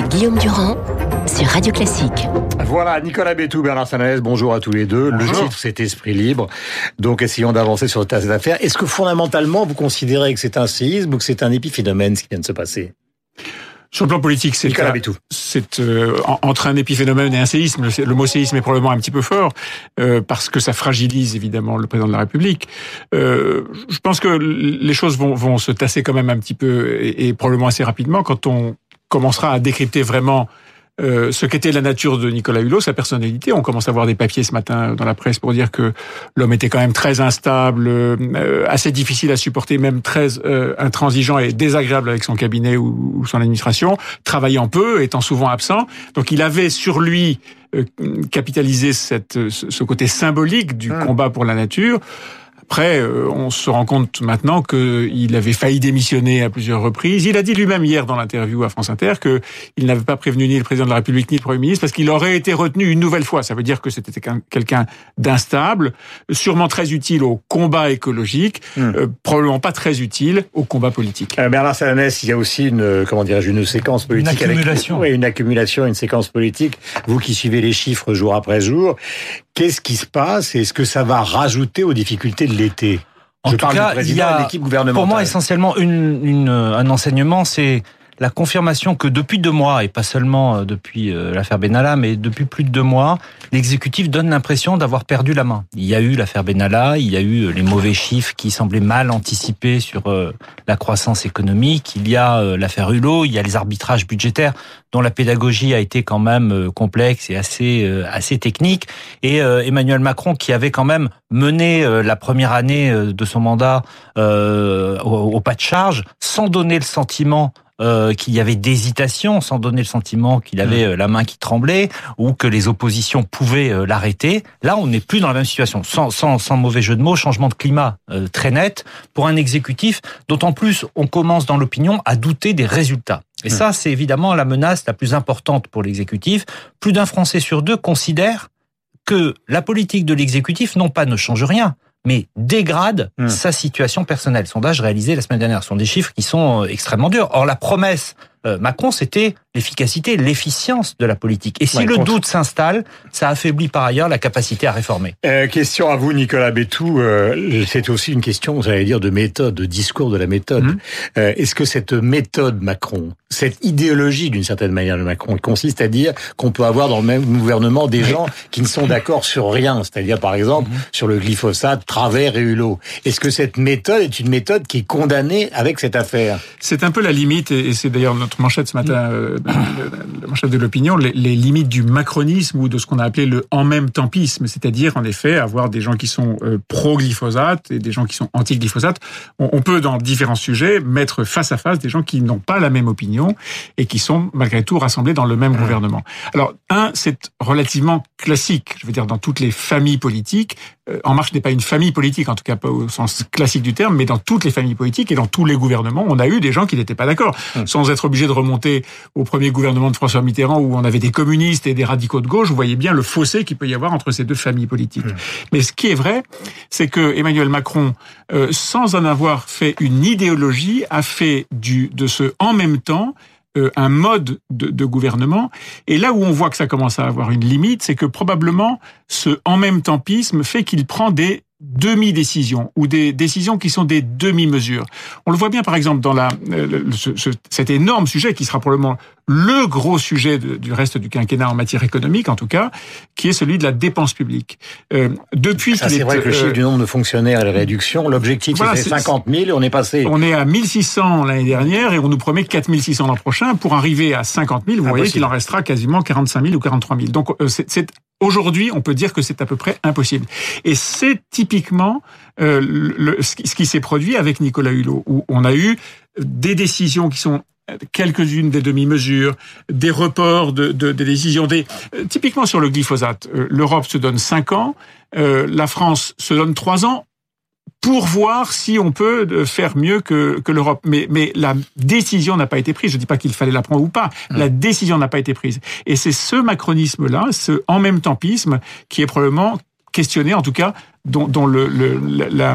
avec Guillaume Durand sur Radio Classique. Voilà, Nicolas Bétou, Bernard Sanès, bonjour à tous les deux. Le titre, c'est Esprit libre. Donc, essayons d'avancer sur cette affaire. Est-ce que fondamentalement, vous considérez que c'est un séisme ou que c'est un épiphénomène, ce qui vient de se passer? Sur le plan politique, c'est c'est euh, entre un épiphénomène et un séisme. Le, mot séisme est probablement un petit peu fort euh, parce que ça fragilise évidemment le président de la République. Euh, je pense que les choses vont, vont se tasser quand même un petit peu et, et probablement assez rapidement quand on commencera à décrypter vraiment euh, ce qu'était la nature de Nicolas Hulot, sa personnalité. On commence à voir des papiers ce matin dans la presse pour dire que l'homme était quand même très instable, euh, assez difficile à supporter, même très euh, intransigeant et désagréable avec son cabinet ou, son administration, travaillant peu, étant souvent absent. Donc il avait sur lui capitalisé cette, ce côté symbolique du mmh. combat pour la nature. Après, euh, on se rend compte maintenant qu'il avait failli démissionner à plusieurs reprises. Il a dit lui-même hier dans l'interview à France Inter qu'il n'avait pas prévenu ni le président de la République ni le Premier ministre parce qu'il aurait été retenu une nouvelle fois. Ça veut dire que c'était quelqu'un d'instable, sûrement très utile au combat écologique, hmm. euh, probablement pas très utile au combat politique. Euh, Bernard Salanès, il y a aussi une, comment dirais-je, une séquence politique. Une accumulation. une accumulation, une séquence politique. Vous qui suivez les chiffres jour après jour, qu'est-ce qui se passe Est-ce que ça va rajouter aux difficultés de En tout cas, il y a, pour moi essentiellement une, une, un enseignement, c'est la confirmation que depuis deux mois, et pas seulement euh, depuis euh, l'affaire Benalla, mais depuis plus de deux mois, l'exécutif donne l'impression d'avoir perdu la main. Il y a eu l'affaire Benalla, il y a eu euh, les mauvais chiffres qui semblaient mal anticipés sur la croissance économique, il y a l'affaire Hulot, il y a les arbitrages budgétaires dont la pédagogie a été quand même complexe et assez assez technique, et Emmanuel Macron qui avait quand même mené la première année de son mandat au pas de charge, sans donner le sentiment euh, qu'il y avait d'hésitation, sans donner le sentiment qu'il avait mm. euh, la main qui tremblait ou que les oppositions pouvaient euh, l'arrêter. Là, on n'est plus dans la même situation. Sans, sans, sans mauvais jeu de mots, changement de climat très net pour un exécutif. D'autant plus, on commence dans l'opinion à douter des résultats. Et mm. ça, c'est évidemment la menace la plus importante pour l'exécutif. Plus d'un Français sur deux considère que la politique de l'exécutif, non pas ne change rien, mais dégrade hmm. sa situation personnelle. Sondage réalisé la semaine dernière. Ce sont des chiffres qui sont euh, extrêmement durs. Or, la promesse euh, Macron, c'était l'efficacité, l'efficience de la politique. Et si le doute s'installe, ça affaiblit par ailleurs la capacité à réformer. Euh, question à vous, Nicolas Bétou. Euh, c'est aussi une question, vous allez dire, de méthode, de discours de la méthode. Hmm. Euh, est-ce que cette méthode Macron, cette idéologie d'une certaine manière de Macron, consiste à dire qu'on peut avoir dans le même gouvernement des gens qui ne sont d'accord sur rien, c'est-à-dire par exemple hmm. sur le glyphosate, Travers et Hulot. Est-ce que cette méthode est une méthode qui est condamnée avec cette affaire? C'est un peu la limite, et c'est d'ailleurs notre manchette ce matin, euh, la manchette de l'opinion, les, limites du macronisme ou de ce qu'on a appelé le en même tempisme, c'est-à-dire en effet avoir des gens qui sont euh, pro-glyphosate et des gens qui sont anti-glyphosate. On, peut dans différents sujets mettre face à face des gens qui n'ont pas la même opinion et qui sont malgré tout rassemblés dans le même gouvernement. Alors un, c'est relativement classique, je veux dire dans toutes les familles politiques. Euh, en Marche n'est pas une famille politique, en tout cas pas au sens classique du terme, mais dans toutes les familles politiques et dans tous les gouvernements, on a eu des gens qui n'étaient pas d'accord, sans être obligés de remonter au premier gouvernement de François Mitterrand où on avait des communistes et des radicaux de gauche, vous voyez bien le fossé qu'il peut y avoir entre ces deux familles politiques. Mmh. Mais ce qui est vrai, c'est que Emmanuel Macron, euh, sans en avoir fait une idéologie, a fait du de ce en même temps euh, un mode de, de, gouvernement. Et là où on voit que ça commence à avoir une limite, c'est que probablement ce en même tempisme fait qu'il prend des demi-décisions ou des décisions qui sont des demi-mesures. On le voit bien par exemple dans la, euh, cet énorme sujet qui sera probablement le gros sujet du reste du quinquennat en matière économique en tout cas, qui est celui de la dépense publique. Euh, depuis c'est vrai que le chiffre euh, du nombre de fonctionnaires et la réduction, l'objectif c'était 50 000 on est passé. On est à 1600 l'année dernière et on nous promet 4600 l'an prochain pour arriver à 50 000. Vous voyez qu'il en restera quasiment 45 000 ou 43 000. Donc euh, c'est Aujourd'hui, on peut dire que c'est à peu près impossible. Et c'est typiquement euh, ce qui s'est produit avec Nicolas Hulot, où on a eu des décisions qui sont quelques-unes des demi-mesures, des reports de, de, des décisions. Des, euh, typiquement sur le glyphosate, euh, l'Europe se donne cinq ans, la France se donne trois ans pour voir si on peut euh, faire mieux que, que l'Europe. Mais, mais la décision n'a pas été prise. Je ne dis pas qu'il fallait la prendre ou pas. Mmh. La décision n'a pas été prise. Et c'est ce macronisme-là, ce en même tempisme, qui est probablement questionné, en tout cas, dont, dont le, le, la,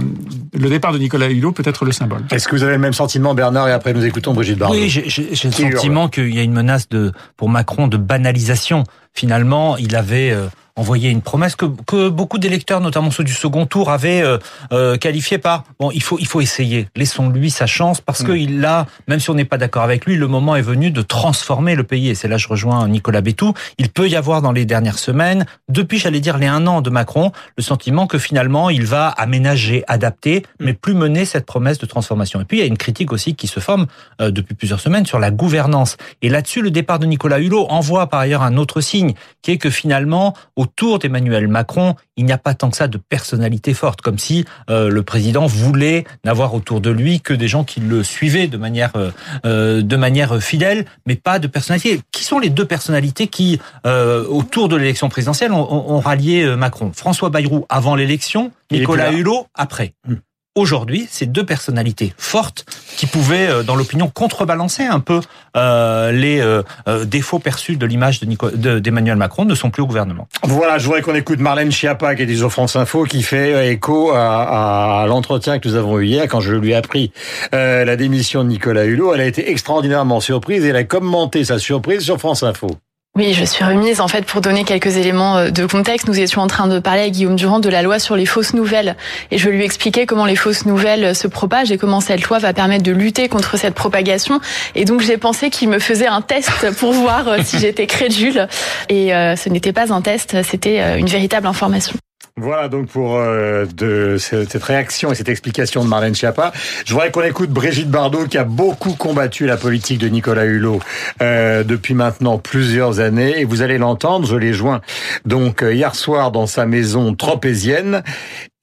le départ de Nicolas Hulot peut être le symbole. Est-ce que vous avez le même sentiment, Bernard, et après nous écoutons Brigitte Bardot? Oui, j'ai le sentiment qu'il y a une menace de, pour Macron de banalisation. Finalement, il avait euh, envoyé une promesse que, que beaucoup d'électeurs, notamment ceux du second tour, avaient euh, euh qualifié par bon, il faut il faut essayer, laissons-lui sa chance parce mm. qu'il a, même si on n'est pas d'accord avec lui, le moment est venu de transformer le pays. Et c'est là je rejoins Nicolas Bétou. Il peut y avoir dans les dernières semaines, depuis j'allais dire les un an de Macron, le sentiment que finalement il va aménager, adapter, mm. mais plus mener cette promesse de transformation. Et puis il y a une critique aussi qui se forme euh, depuis plusieurs semaines sur la gouvernance. Et là-dessus, le départ de Nicolas Hulot envoie par ailleurs un autre signe, qui est que finalement autour d'Emmanuel Macron, il n'y a pas tant que ça de personnalité forte, comme si euh, le président voulait n'avoir autour de lui que des gens qui le suivaient de manière euh, euh, de manière fidèle, mais pas de personnalité. Qui sont les deux personnalités qui, autour de l'élection présidentielle, ont, ont, rallié Macron? François Bayrou avant l'élection, Nicolas Hulot après. Hmm aujourd'hui ces deux personnalités fortes qui pouvaient, euh, dans l'opinion, contrebalancer un peu euh, les euh, défauts perçus de l'image d'Emmanuel Macron ne sont plus au gouvernement. Voilà, je voudrais qu'on écoute Marlène Schiappa qui est France Info qui fait écho à, à l'entretien que nous avons eu hier quand je lui ai appris la démission de Nicolas Hulot. Elle a été extraordinairement surprise et elle a commenté sa surprise sur France Info. Oui, je suis remise. En fait, pour donner quelques éléments euh, de contexte, nous étions en train de parler à Guillaume Durand de la loi sur les fausses nouvelles. Et je lui expliquais comment les fausses nouvelles se propagent et comment cette loi va permettre de lutter contre cette propagation. Et donc, j'ai pensé qu'il me faisait un test pour voir euh, si j'étais crédule. Et euh, ce n'était pas un test, c'était une véritable information. Voilà donc pour euh, de cette réaction et cette explication de Marlène Schiappa. Je voudrais qu'on écoute Brigitte Bardot qui a beaucoup combattu la politique de Nicolas Hulot euh, depuis maintenant plusieurs années et vous allez l'entendre, je l'ai joint donc euh, hier soir dans sa maison tropézienne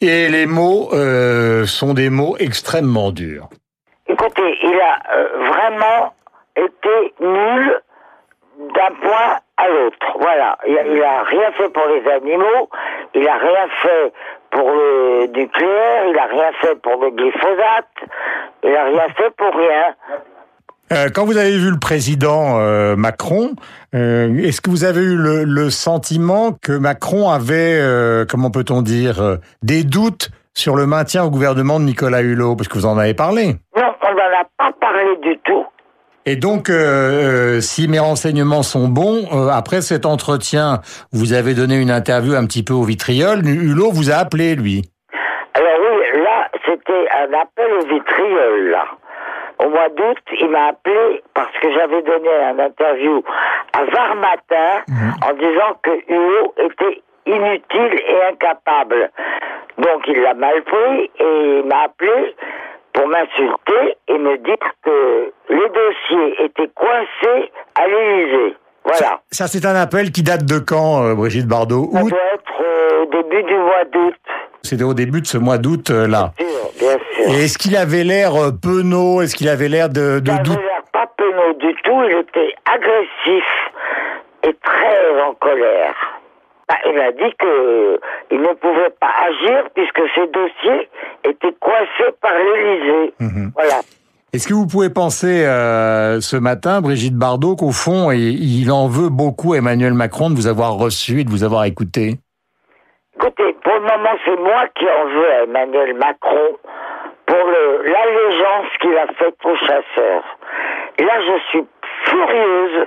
et les mots euh, sont des mots extrêmement durs. Écoutez, il a euh, vraiment été nul d'un point à l'autre. Voilà. Il a, rien fait pour les animaux, il a rien fait pour le nucléaire, il a rien fait pour le glyphosate, il a rien fait pour rien. Euh, quand vous avez vu le président euh, Macron, euh, est-ce que vous avez eu le, le sentiment que Macron avait, comment peut-on dire, des doutes sur le maintien au gouvernement de Nicolas Hulot? Parce que vous en avez parlé. Non, on n'en a pas parlé du tout. Et donc, euh, euh, si mes renseignements sont bons, euh, après cet entretien, vous avez donné une interview un petit peu au vitriol. Hulot vous a appelé, lui. Alors oui, là, c'était un appel au vitriol, là. Au mois d'août, il m'a appelé parce que j'avais donné un interview à Var Matin mhm. en disant que Hulot était inutile et incapable. Donc il l'a mal pris et il m'a appelé pour m'insulter et me dire que les dossiers étaient coincés à l'Élysée. Voilà. Ça, c'est un appel qui date de quand, euh, Brigitte Bardot? Ça doit être euh, au début du mois d'août. C'était au début de ce mois d'août, euh, là. Bien sûr, bien sûr. Et est-ce qu'il avait l'air penaud? Est-ce qu'il avait l'air de... de il n'avait l'air pas penaud du tout. Il était agressif et très en colère. Bah, il a dit qu'il ne pouvait pas agir puisque ses dossiers étaient coincés par l'Élysée. Mhm. Voilà. Est-ce que vous pouvez penser euh, ce matin, Brigitte Bardot, qu'au fond, il en veut beaucoup Emmanuel Macron de vous avoir reçu et de vous avoir écouté? Écoutez, pour le moment, c'est moi qui en veux à Emmanuel Macron pour l'allégeance qu'il a faite aux chasseurs. Là, je suis furieuse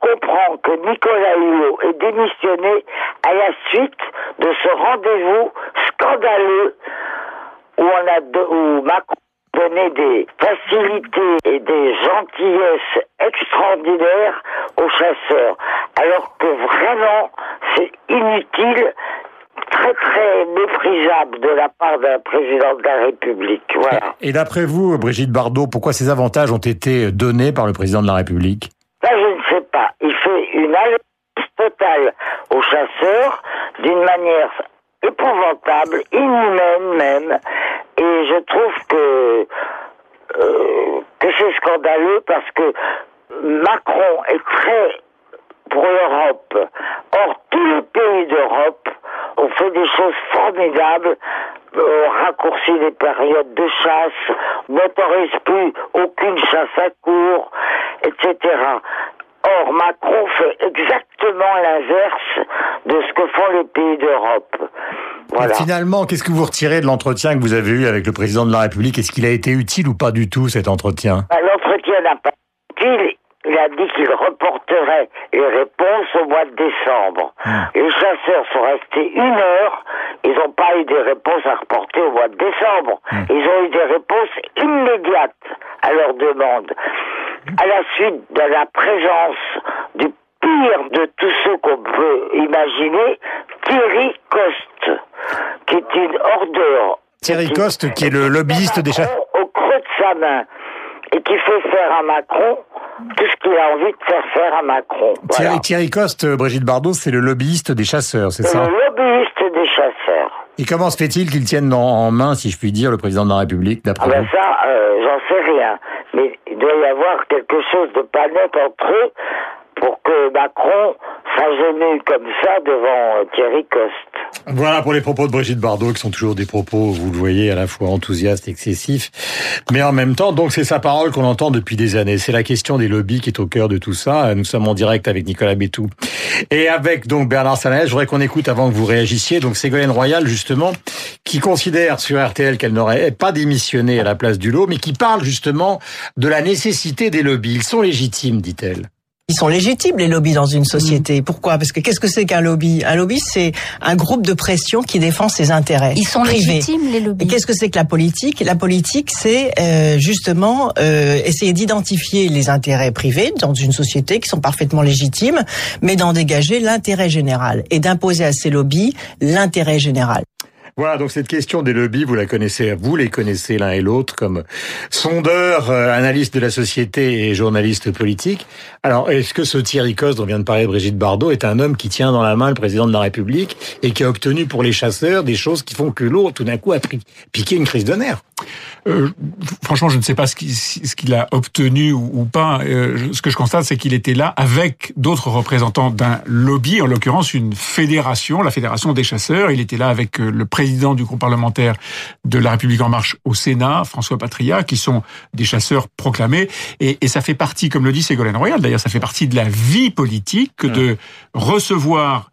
comprends que Nicolas Hulot ait démissionné à la suite de ce rendez-vous scandaleux où, on a où Macron donné des facilités et des gentillesses extraordinaires aux chasseurs, alors que vraiment c'est inutile, très très méprisable de la part d'un président de la République. Et d'après vous, Brigitte Bardot, pourquoi ces avantages ont été donnés par le président de la République Là, je ne sais pas. Il une alerte totale aux chasseurs d'une manière épouvantable, inhumaine même. Et je trouve que euh, que c'est scandaleux parce que Macron est très pour l'Europe. Or, tous les pays d'Europe ont fait des choses formidables, ont raccourci les périodes de chasse, n'autorisent plus aucune chasse à court, etc. Or, Macron fait exactement l'inverse de ce que font les pays d'Europe. Voilà. finalement, qu'est-ce que vous retirez de l'entretien que vous avez eu avec le président de la République? Est-ce qu'il a été utile ou pas du tout cet entretien? Bah, L'entretien n'a pas été utile. Il a dit qu'il reporterait les réponses au mois de décembre. Hmm. Les chasseurs sont restés une heure. Ils n'ont pas eu des réponses à reporter au mois de décembre. Hmm. Ils ont eu des réponses immédiates à leur demande. À la suite de la présence du pire de tous ceux qu'on peut imaginer, Thierry Coste, qui est une ordure. Thierry Coste, qui est le lobbyiste des chasseurs. Au creux de sa main, et qui fait faire à Macron tout ce qu'il a envie de faire faire à Macron. Thierry, Thierry Coste, Brigitte Bardot, c'est le lobbyiste des chasseurs, c'est ça Le lobbyiste des chasseurs. Et comment se fait-il qu'il tienne en main, si je puis dire, le président de la République, d'après ah ben Ça, euh, j'en sais rien. Mais il doit y avoir quelque chose de pas net entre eux pour que Macron comme ça devant euh, Thierry Coste. Voilà pour les propos de Brigitte Bardot, qui sont toujours des propos, vous le voyez, à la fois enthousiastes, excessifs, mais en même temps, donc c'est sa parole qu'on entend depuis des années. C'est la question des lobbies qui est au cœur de tout ça. Nous sommes en direct avec Nicolas Bétou et avec donc Bernard Sanès. Je voudrais qu'on écoute avant que vous réagissiez. Donc Ségolène Royal, justement, qui considère sur RTL qu'elle n'aurait pas démissionné à la place du lot, mais qui parle justement de la nécessité des lobbies. Ils sont légitimes, dit-elle. Ils sont légitimes les lobbies dans une société. Mm. Pourquoi? Parce que qu'est-ce que c'est qu'un lobby? Un lobby, c'est un groupe de pression qui défend ses intérêts. Ils sont légitimes les lobbies. Qu'est-ce que c'est que la politique? La politique, c'est euh, justement euh, essayer d'identifier les intérêts privés dans une société qui sont parfaitement légitimes, mais d'en dégager l'intérêt général et d'imposer à ces lobbies l'intérêt général. Voilà, donc cette question des lobbies, vous la connaissez, vous les connaissez l'un et l'autre comme sondeur, euh, analyste de la société et journaliste politique. Alors, est-ce que ce Thierry Cos dont vient de parler Brigitte Bardot est un homme qui tient dans la main le président de la République et qui a obtenu pour les chasseurs des choses qui font que l'eau, tout d'un coup, a piqué une crise de nerfs? Euh, franchement, je ne sais pas ce qu'il a obtenu ou, pas. Euh, ce que je constate, c'est qu'il était là avec d'autres représentants d'un lobby, en l'occurrence une fédération, la fédération des chasseurs. Il était là avec euh, le président du groupe parlementaire de la République en marche au Sénat, François Patria, qui sont des chasseurs proclamés. Et, et ça fait partie, comme le dit Ségolène Royal, d'ailleurs, ça fait partie de la vie politique que de recevoir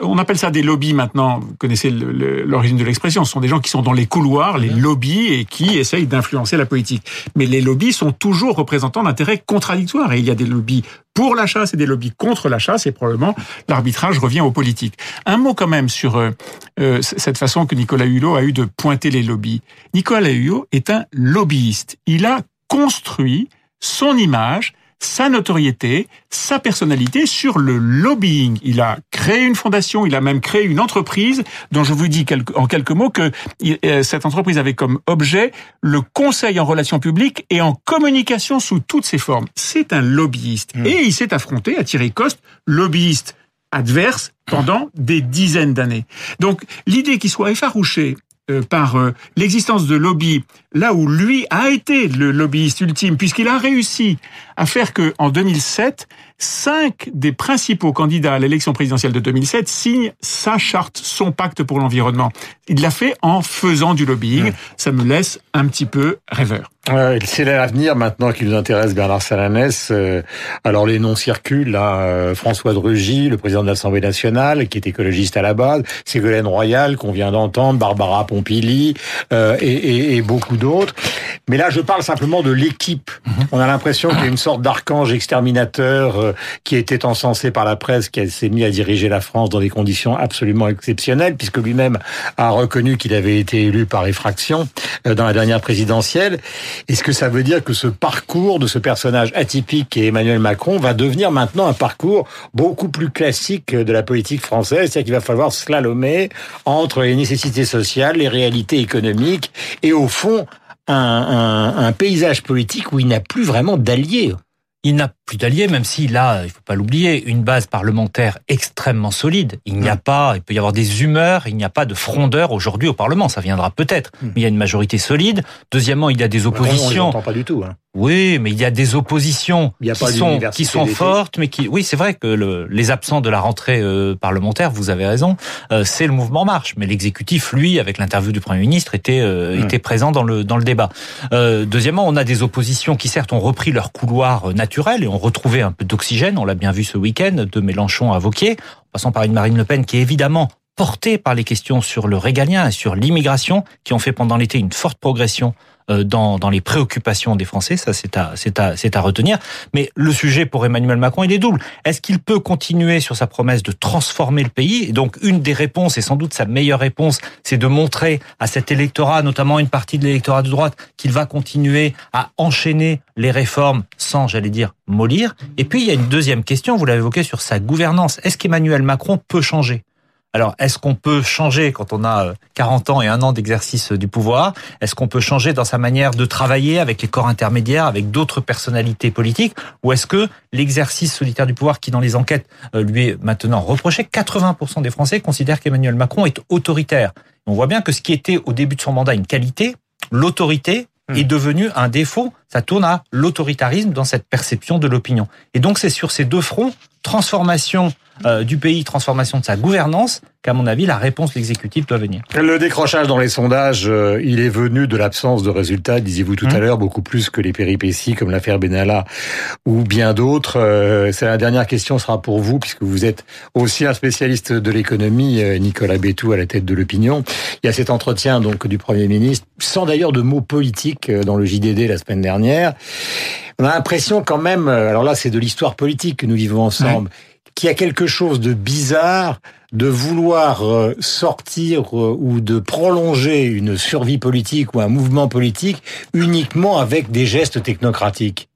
on appelle ça des lobbies maintenant. Vous connaissez l'origine de l'expression. Ce sont des gens qui sont dans les couloirs, les lobbies, et qui essayent d'influencer la politique. Mais les lobbies sont toujours représentants d'intérêts contradictoires. Et il y a des lobbies pour la chasse et des lobbies contre la chasse. Et probablement l'arbitrage revient aux politiques. Un mot quand même sur euh, euh, cette façon que Nicolas Hulot a eu de pointer les lobbies. Nicolas Hulot est un lobbyiste. Il a construit son image sa notoriété, sa personnalité sur le lobbying. Il a créé une fondation, il a même créé une entreprise dont je vous dis en quelques mots que euh, cette entreprise avait comme objet le conseil en relations publiques et en communication sous toutes ses formes. C'est un lobbyiste. Hmm. Et il s'est affronté à Thierry Coste, lobbyiste adverse pendant des dizaines d'années. Donc l'idée qu'il soit effarouché euh, par euh, l'existence de lobby là où lui a été le lobbyiste ultime puisqu'il a réussi à faire que en 2007 cinq des principaux candidats à l'élection présidentielle de 2007 signent sa charte, son pacte pour l'environnement. Il l'a fait en faisant du lobbying. Ça me laisse un petit peu rêveur. c'est l'avenir maintenant qui nous intéresse, Bernard Salanès. Euh, alors les noms circulent, là, euh, François de Rugy, le président de l'Assemblée nationale, qui est écologiste à la base, Ségolène Royal, qu'on vient d'entendre, Barbara Pompili, euh, et, et, beaucoup d'autres. Mais là, je parle simplement de l'équipe. Mhm. On a l'impression qu'il y a une sorte d'archange exterminateur euh, qui était encensé par la presse, qui s'est mis à diriger la France dans des conditions absolument exceptionnelles, puisque lui-même a reconnu qu'il avait été élu par effraction euh, dans la dernière présidentielle. Est-ce que ça veut dire que ce parcours de ce personnage atypique qui est Emmanuel Macron va devenir maintenant un parcours beaucoup plus classique de la politique française? C'est-à-dire qu'il va falloir slalomer entre les nécessités sociales, les réalités économiques et au fond un, paysage politique où il n'a plus vraiment d'alliés. Il n'a plus d'alliés, même s'il a, il faut pas l'oublier, une base parlementaire extrêmement solide. Il n'y a pas, il peut y avoir des humeurs, il n'y a pas de frondeur aujourd'hui au Parlement. Ça viendra peut-être, hmm. mais il y a une majorité solide. Deuxièmement, il y a des oppositions. On pas du tout. Hein. Oui, mais il y a des oppositions qui, sont, qui sont fortes, mais qui, oui, c'est vrai que le, les absents de la rentrée euh, parlementaire, vous avez raison, euh, c'est le mouvement marche. Mais l'exécutif, lui, avec l'interview du premier ministre, était euh, hmm. était présent dans le dans le débat. deuxièmement, on a des oppositions qui certes ont repris leur couloir naturel et ont retrouvé un peu d'oxygène. On l'a bien vu ce week-end, de Mélenchon à Vauquier, en passant par une Marine Le Pen qui évidemment porté par les questions sur le régalien et sur l'immigration, qui ont fait pendant l'été une forte progression euh, dans, dans les préoccupations des Français. Ça, c'est à, c'est à, c'est à retenir. Mais le sujet pour Emmanuel Macron, il est double. Est-ce qu'il peut continuer sur sa promesse de transformer le pays? Et donc, une des réponses, et sans doute sa meilleure réponse, c'est de montrer à cet électorat, notamment une partie de l'électorat de droite, qu'il va continuer à enchaîner les réformes sans, j'allais dire, mollir. Et puis, il y a une deuxième question, vous l'avez évoqué, sur sa gouvernance. Est-ce qu'Emmanuel Macron peut changer? Alors, est-ce qu'on peut changer quand on a 40 euh, ans et un an d'exercice du pouvoir? Est-ce qu'on peut changer dans sa manière de travailler avec les corps intermédiaires, avec d'autres personnalités politiques? Ou est-ce que l'exercice solitaire du pouvoir, qui dans les enquêtes euh, lui est maintenant reproché, 80% des Français considèrent qu'Emmanuel Macron est autoritaire On voit bien que ce qui était au début de son mandat une qualité, l'autorité hmm. est devenu un défaut. Ça tourne à l'autoritarisme dans cette perception de l'opinion. Et donc c'est sur ces deux fronts, transformation euh, du pays, transformation de sa gouvernance, qu'à mon avis, la réponse de l'exécutif doit venir. Le décrochage dans les sondages, euh, il est venu de l'absence de résultats, disiez-vous tout à mmh. l'heure, beaucoup plus que les péripéties comme l'affaire Benalla ou bien d'autres. Euh, c'est la dernière question sera pour vous, puisque vous êtes aussi un spécialiste de l'économie, Nicolas Bétou, à la tête de l'opinion. Il y a cet entretien donc du Premier ministre, sans d'ailleurs de mots politiques dans le JDD la semaine dernière. On a l'impression quand même, alors là c'est de l'histoire politique que nous vivons ensemble, qu'il y a quelque chose de bizarre de vouloir euh, sortir euh, ou de prolonger une survie politique ou un mouvement politique uniquement avec des gestes technocratiques.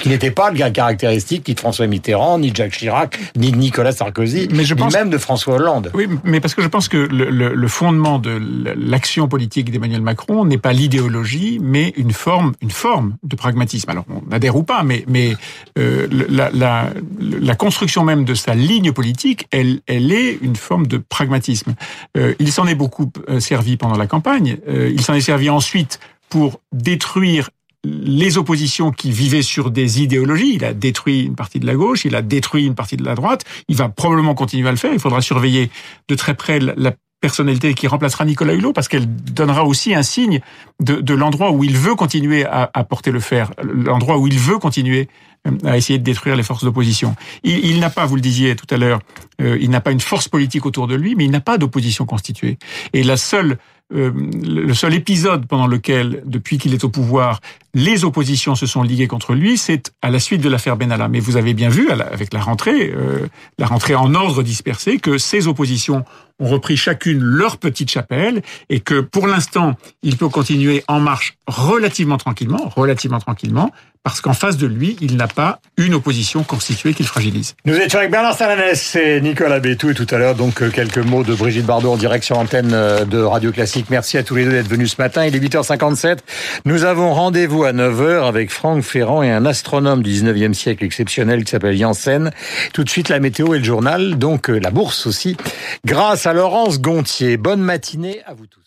Ce qui n'était pas le caractéristique ni de François Mitterrand, ni de Jacques Chirac, ni de Nicolas Sarkozy, mais je ni même de François Hollande. Oui, mais parce que je pense que le, le, le fondement de l'action politique d'Emmanuel Macron n'est pas l'idéologie, mais une forme, une forme de pragmatisme. Alors, on adhère ou pas, mais, mais euh, la, la, la, construction même de sa ligne politique, elle, elle est une forme de pragmatisme. Euh, il s'en est beaucoup euh, servi pendant la campagne. Euh, il s'en est servi ensuite pour détruire les oppositions qui vivaient sur des idéologies. Il a détruit une partie de la gauche, il a détruit une partie de la droite. Il va probablement continuer à le faire. Il faudra surveiller de très près la personnalité qui remplacera Nicolas Hulot parce qu'elle donnera aussi un signe de, l'endroit où il veut continuer à, porter le fer, l'endroit où il veut continuer euh, à essayer de détruire les forces d'opposition. Il, n'a pas, vous le disiez tout à l'heure, euh, il n'a pas une force politique autour de lui, mais il n'a pas d'opposition constituée. Et la seule euh, le seul épisode pendant lequel, depuis qu'il est au pouvoir, les oppositions se sont liguées contre lui, c'est à la suite de l'affaire Benalla. Mais vous avez bien vu, avec la rentrée, euh, la rentrée en ordre dispersé, que ces oppositions ont repris chacune leur petite chapelle et que pour l'instant, il peut continuer en marche relativement tranquillement, relativement tranquillement, parce qu'en face de lui, il n'a pas une opposition constituée qu'il fragilise. Nous étions avec Bernard Salanès et Nicolas Bétou et tout à l'heure, donc euh, quelques mots de Brigitte Bardot en direct sur euh, de Radio Classique. Merci à tous les deux d'être venus ce matin. Il est 8h57. Nous avons rendez-vous à 9h avec Franck Ferrand et un astronome du 19e siècle exceptionnel qui s'appelle Janssen. Tout de suite la météo et le journal, donc euh, la bourse aussi, grâce à Laurence Gontier. Bonne matinée à vous tous.